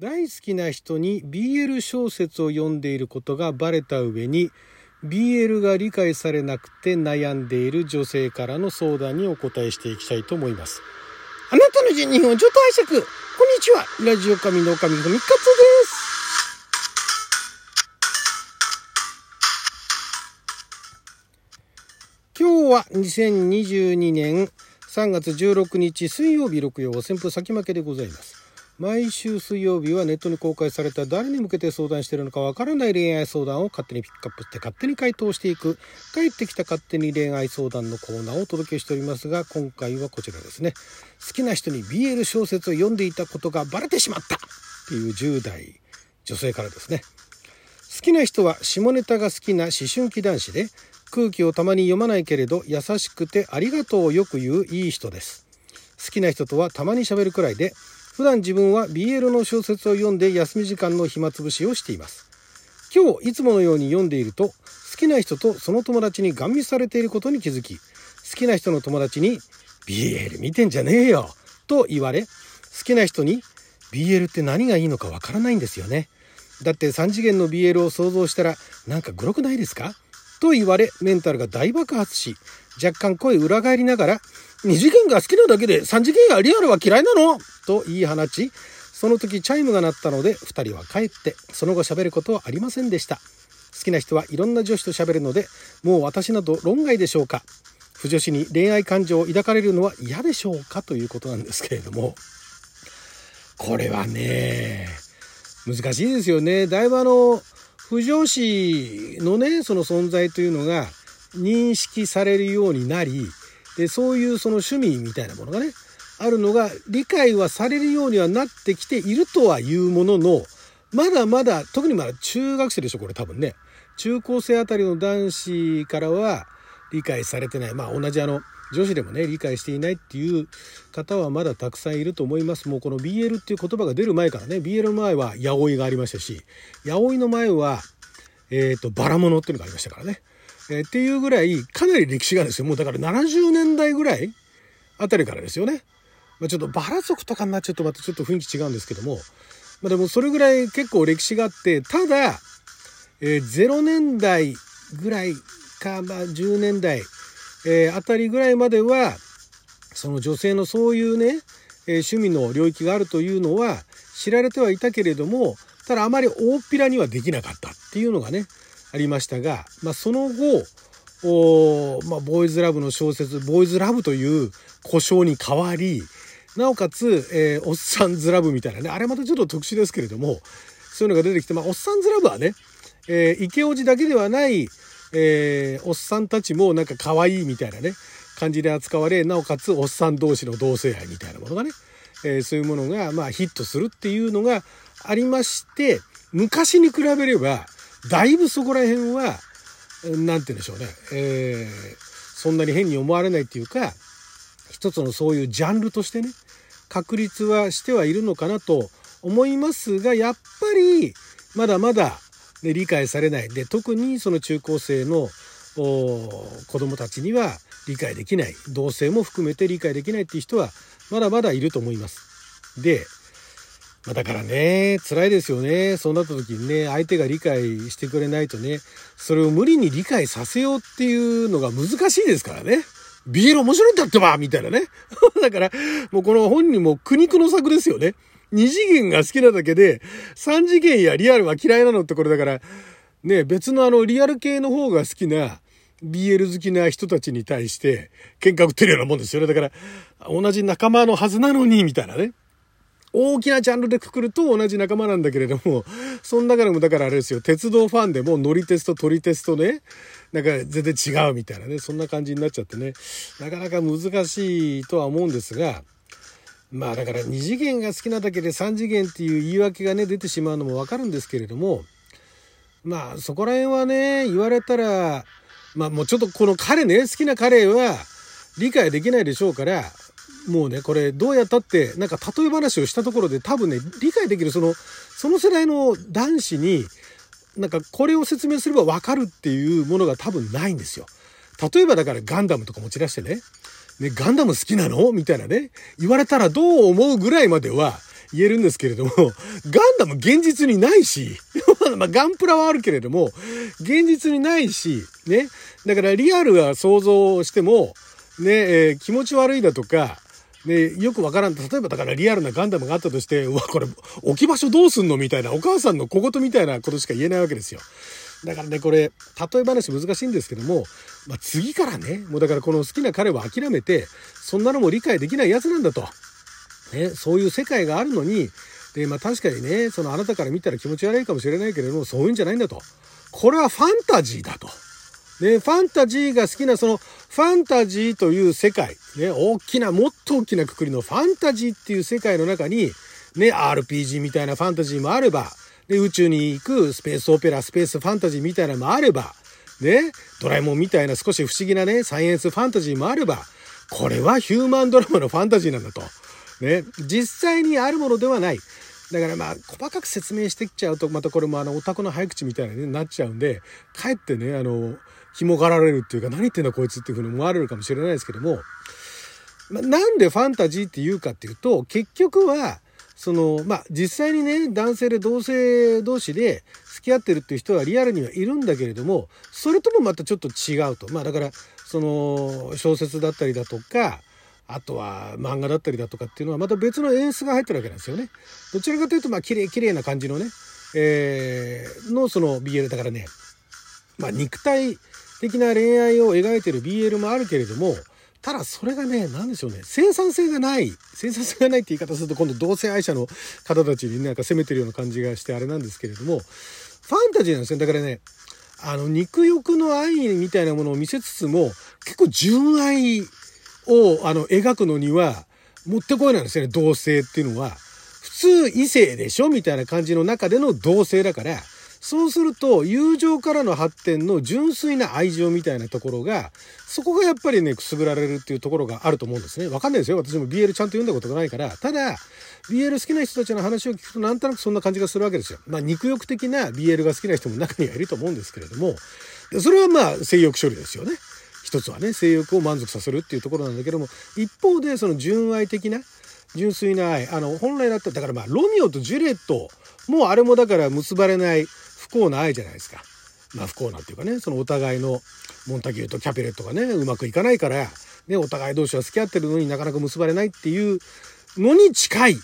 大好きな人に BL 小説を読んでいることがバレた上に BL が理解されなくて悩んでいる女性からの相談にお答えしていきたいと思います。あなたの人日本ちょっと拝借。こんにちは。ラジオ神の神ふみかつです。今日は2022年3月16日水曜日6曜旋風先負けでございます。毎週水曜日はネットに公開された誰に向けて相談しているのかわからない恋愛相談を勝手にピックアップして勝手に回答していく帰ってきた勝手に恋愛相談のコーナーをお届けしておりますが今回はこちらですね。好きな人に BL 小説を読んでいたことがバレてしまったっていう10代女性からですね。好きな人は下ネタが好きな思春期男子で空気をたまに読まないけれど優しくてありがとうをよく言ういい人です。好きな人とはたまに喋るくらいで普段自分は BL の小説を読んで休み時間の暇つぶしをしています。今日いつものように読んでいると好きな人とその友達にガン見されていることに気づき好きな人の友達に BL 見てんじゃねえよと言われ好きな人に BL って何がいいのかわからないんですよね。だって3次元の BL を想像したらなんかグロくないですか？と言われメンタルが大爆発し若干声裏返りながら2次元が好きなだけで3次元やリアルは嫌いなの？と言い放ちその時チャイムが鳴ったので2人は帰ってその後喋ることはありませんでした。好きな人はいろんな女子と喋るのでもう私など論外でしょうか？不女子に恋愛感情を抱かれるのは嫌でしょうか？ということなんですけれども。これはね難しいですよね。だいぶあの不女子のねその存在というのが認識されるようになりでそういうその趣味みたいなものがねあるのが理解はされるようにはなってきているとはいうもののまだまだ特にまだ中学生でしょこれ多分ね。中高生あたりの男子からは理解されてない。まあ同じあの女子でもね理解していないっていう方はまだたくさんいると思います。もうこの BL っていう言葉が出る前からね BL の前は八百がありましたし八百の前はえっ、ー、とバラモノっていうのがありましたからね。えー、っていうぐらいかなり歴史があるんですよもうだから70年代ぐらいあたりからですよね。まあ、ちょっとバラ族とかになっちゃうとまたちょっと雰囲気違うんですけども、まあ、でもそれぐらい結構歴史があってただ、えー、0年代ぐらいか、まあ、10年代、えー、あたりぐらいまではその女性のそういうね、えー、趣味の領域があるというのは知られてはいたけれどもただあまり大っぴらにはできなかったっていうのがねありましたが、まあ、その後お、まあ、ボーイズラブの小説「ボーイズラブ」という故障に変わりなおかつ、えー、おっさんずラブみたいなねあれまたちょっと特殊ですけれどもそういうのが出てきて、まあ、おっさんずラブはね、えー、池オジだけではない、えー、おっさんたちもなんか可愛いみたいなね感じで扱われなおかつおっさん同士の同性愛みたいなものがね、えー、そういうものが、まあ、ヒットするっていうのがありまして昔に比べればだいぶそこら辺は何て言うんでしょうね、えー、そんなに変に思われないっていうか一つのそういうジャンルとしてね確立はしてはいるのかなと思いますがやっぱりまだまだ、ね、理解されない。で特にその中高生の子供たちには理解できない。同性も含めて理解できないっていう人はまだまだいると思います。でまあ、だからね、辛いですよね。そうなった時にね、相手が理解してくれないとね、それを無理に理解させようっていうのが難しいですからね。BL 面白いんだってばみたいなね。だから、もうこの本人も苦肉の策ですよね。二次元が好きなだけで、三次元やリアルは嫌いなのってこれだから、ね、別のあのリアル系の方が好きな BL 好きな人たちに対して喧嘩売ってるようなもんですよね。だから、同じ仲間のはずなのに、みたいなね。大きなジャンルでくくると同じ仲間なんだけれども、その中でもだからあれですよ、鉄道ファンでも乗り鉄と撮り鉄とね、なんか全然違うみたいなね、そんな感じになっちゃってね、なかなか難しいとは思うんですが、まあだから2次元が好きなだけで3次元っていう言い訳がね、出てしまうのもわかるんですけれども、まあそこら辺はね、言われたら、まあもうちょっとこの彼ね、好きな彼は理解できないでしょうから、もうね、これどうやったって、なんか例え話をしたところで多分ね、理解できるその、その世代の男子に、なんかこれを説明すればわかるっていうものが多分ないんですよ。例えばだからガンダムとか持ち出してね、ね、ガンダム好きなの？みたいなね、言われたらどう思うぐらいまでは言えるんですけれども、ガンダム現実にないし、まあ、ガンプラはあるけれども、現実にないし、ね。だからリアルは想像しても、ね、えー、気持ち悪いだとか、ね、よくわからん。例えばだからリアルなガンダムがあったとして、うわ、これ置き場所どうすんのみたいな、お母さんの小言みたいなことしか言えないわけですよ。だからね、これ、例え話難しいんですけども、まあ、次からね、もうだからこの好きな彼は諦めて、そんなのも理解できないやつなんだと。ね、そういう世界があるのに、で、まあ確かにね、そのあなたから見たら気持ち悪いかもしれないけれども、そういうんじゃないんだと。これはファンタジーだと。ね、ファンタジーが好きなそのファンタジーという世界、ね、大きな、もっと大きなくくりのファンタジーっていう世界の中に、ね、RPG みたいなファンタジーもあれば、で、宇宙に行くスペースオペラ、スペースファンタジーみたいなのもあれば、ね、ドラえもんみたいな少し不思議なね、サイエンスファンタジーもあれば、これはヒューマンドラマのファンタジーなんだと。ね、実際にあるものではない。だからまあ、細かく説明してきちゃうと、またこれもあの、オタクの早口みたいになっちゃうんで、かえってね、あの、紐がられるっていうか、何言ってんだこいつっていうふうに思われるかもしれないですけども、まあ、なんでファンタジーって言うかっていうと、結局は、その、まあ、実際にね、男性で同性同士で付き合ってるっていう人はリアルにはいるんだけれども、それともまたちょっと違うと。まあ、だから、その、小説だったりだとか、あとは漫画だったりだとかっていうのはまた別の演出が入ってるわけなんですよね。どちらかというとまあ綺麗綺麗な感じのね、えー、のその BL だからね、まあ肉体的な恋愛を描いてる BL もあるけれども、ただそれがね、何でしょうね、生産性がない、生産性がないって言い方すると今度同性愛者の方たちになんか責めてるような感じがしてあれなんですけれども、ファンタジーなんですよ。だからね、あの肉欲の愛みたいなものを見せつつも、結構純愛をあの描くのにはもってこいなんですよね同性っていうのは。普通異性でしょみたいな感じの中での同性だからそうすると友情からの発展の純粋な愛情みたいなところがそこがやっぱりねくすぐられるっていうところがあると思うんですね。わかんないですよ私も BL ちゃんと読んだことがないからただ BL 好きな人たちの話を聞くとなんとなくそんな感じがするわけですよ。まあ肉欲的な BL が好きな人も中にはいると思うんですけれどもそれはまあ性欲処理ですよね。一つはね性欲を満足させるっていうところなんだけども一方でその純愛的な純粋な愛あの本来だったらだからまあロミオとジュレットもうあれもだから結ばれない不幸な愛じゃないですか。まあ不幸なんていうかねそのお互いのモンタギューとキャペレットがねうまくいかないから、ね、お互い同士は付き合ってるのになかなか結ばれないっていうのに近い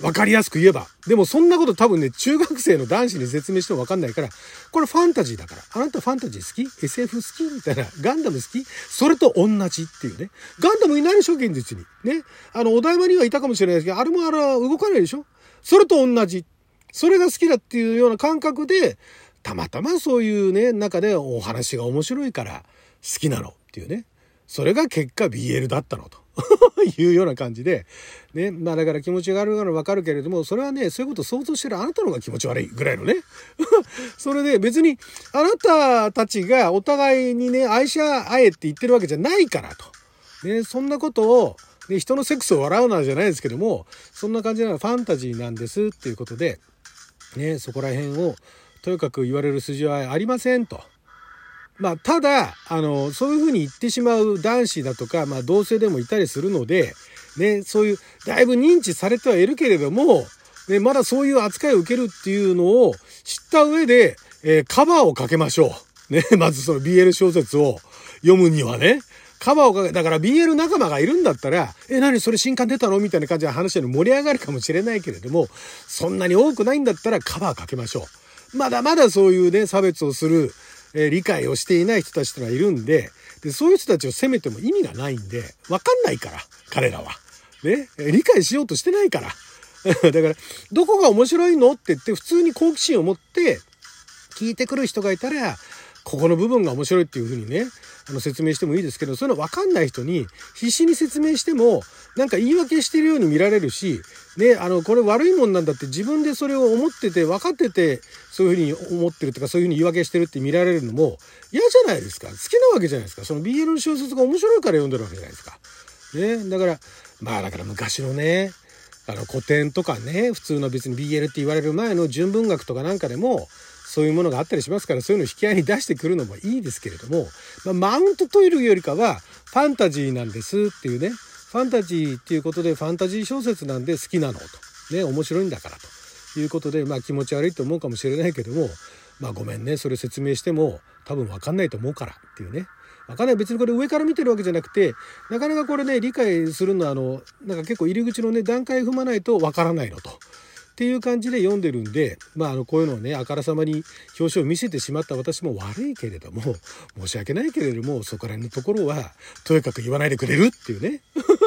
わかりやすく言えば。でもそんなこと多分ね、中学生の男子に説明してもわかんないから、これファンタジーだから。あなたファンタジー好き ?SF 好き？みたいな。ガンダム好き？それと同じっていうね。ガンダムいないでしょ現実に？ね。あの、お台場にはいたかもしれないですけど、あれもあれは動かないでしょ？それと同じ。それが好きだっていうような感覚で、たまたまそういうね、中でお話が面白いから好きなのっていうね。それが結果 BL だったのと。いうような感じで、ね、まあだから気持ちがあるからわかるけれども、それはね、そういうことを想像してるあなたの方が気持ち悪いぐらいのね。それで別にあなたたちがお互いにね、愛し合えって言ってるわけじゃないからと。ね、そんなことを、ね、人のセックスを笑うなじゃないですけども、そんな感じなのファンタジーなんですっていうことで、ね、そこら辺をとにかく言われる筋合いありませんと。まあ、ただ、あの、そういうふうに言ってしまう男子だとか、まあ、同性でもいたりするので、ね、そういう、だいぶ認知されてはいるけれども、ね、まだそういう扱いを受けるっていうのを知った上で、えー、カバーをかけましょう。ね、まずその BL 小説を読むにはね。カバーをかけ、だから BL 仲間がいるんだったら、え、何それ新刊出たの？みたいな感じで話に盛り上がるかもしれないけれども、そんなに多くないんだったらカバーかけましょう。まだまだそういうね、差別をする、え理解をしていない人たちというのはいるんででそういう人たちを責めても意味がないんでわかんないから彼らは。ね理解しようとしてないから。だからどこが面白いのって言って普通に好奇心を持って聞いてくる人がいたらここの部分が面白いっていうふうにねあの説明してもいいですけどそういうの分かんない人に必死に説明してもなんか言い訳してるように見られるしね、あの、これ悪いもんなんだって自分でそれを思ってて、分かってて、そういうふうに思ってるとか、そういうふうに言い訳してるって見られるのも嫌じゃないですか。好きなわけじゃないですか。その BL の小説が面白いから読んでるわけじゃないですか。ね、だから、まあだから昔のね、あの古典とかね、普通の別に BL って言われる前の純文学とかなんかでも、そういうものがあったりしますから、そういうのを引き合いに出してくるのもいいですけれども、まあ、マウントというよりかは、ファンタジーなんですっていうね、ファンタジーっていうことでファンタジー小説なんで好きなのと。ね、面白いんだからということで、まあ気持ち悪いと思うかもしれないけども、まあごめんね、それ説明しても多分わかんないと思うからっていうね。わかんない別にこれ上から見てるわけじゃなくてなかなかこれね理解するのはあのなんか結構入り口のね段階踏まないとわからないのと。っていう感じで読んでるんで、まあ、あのこういうのをねあからさまに表紙を見せてしまった私も悪いけれども申し訳ないけれどもそこら辺のところはとにかく言わないでくれるっていうね。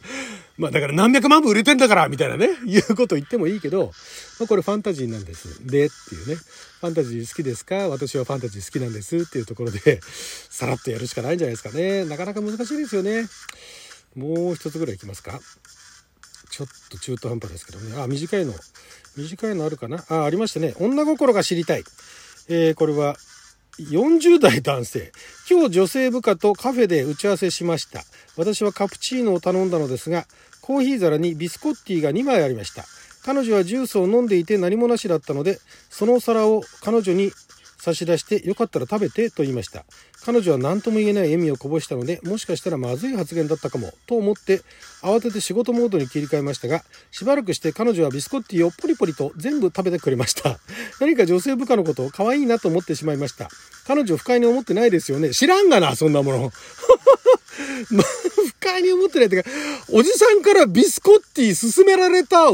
まあだから何百万部売れてんだからみたいなね いうこと言ってもいいけど、まあ、これファンタジーなんです。でっていうね。ファンタジー好きですか？私はファンタジー好きなんですっていうところで さらっとやるしかないんじゃないですかね。なかなか難しいですよね。もう一つぐらいいきますか。ちょっと中途半端ですけどねあ短いの短いのあるかな？あ、ありましたね。女心が知りたい。えー、これは40代男性。今日女性部下とカフェで打ち合わせしました。私はカプチーノを頼んだのですが、コーヒー皿にビスコッティが2枚ありました。彼女はジュースを飲んでいて何もなしだったので、そのお皿を彼女に差し出してよかったら食べてと言いました。彼女は何とも言えない笑みをこぼしたので、もしかしたらまずい発言だったかもと思って慌てて仕事モードに切り替えましたが、しばらくして彼女はビスコッティをポリポリと全部食べてくれました。何か女性部下のことを可愛いなと思ってしまいました。彼女不快に思ってないですよね。知らんがな、そんなもの。快に思ってないってか、おじさんからビスコッティ勧められた、わ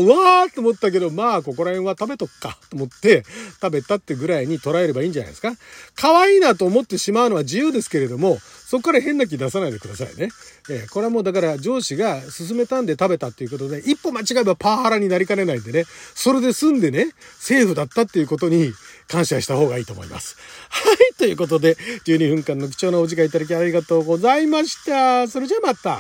ーと思ったけど、まあ、ここら辺は食べとくか、と思って食べたってぐらいに捉えればいいんじゃないですか。可愛いなと思ってしまうのは自由ですけれども、そこから変な気出さないでくださいね。えー、これはもうだから上司が勧めたんで食べたっていうことで、一歩間違えばパワハラになりかねないんでね、それで済んでね、セーフだったっていうことに感謝した方がいいと思います。はい、ということで、12分間の貴重なお時間いただきありがとうございました。それじゃあまた。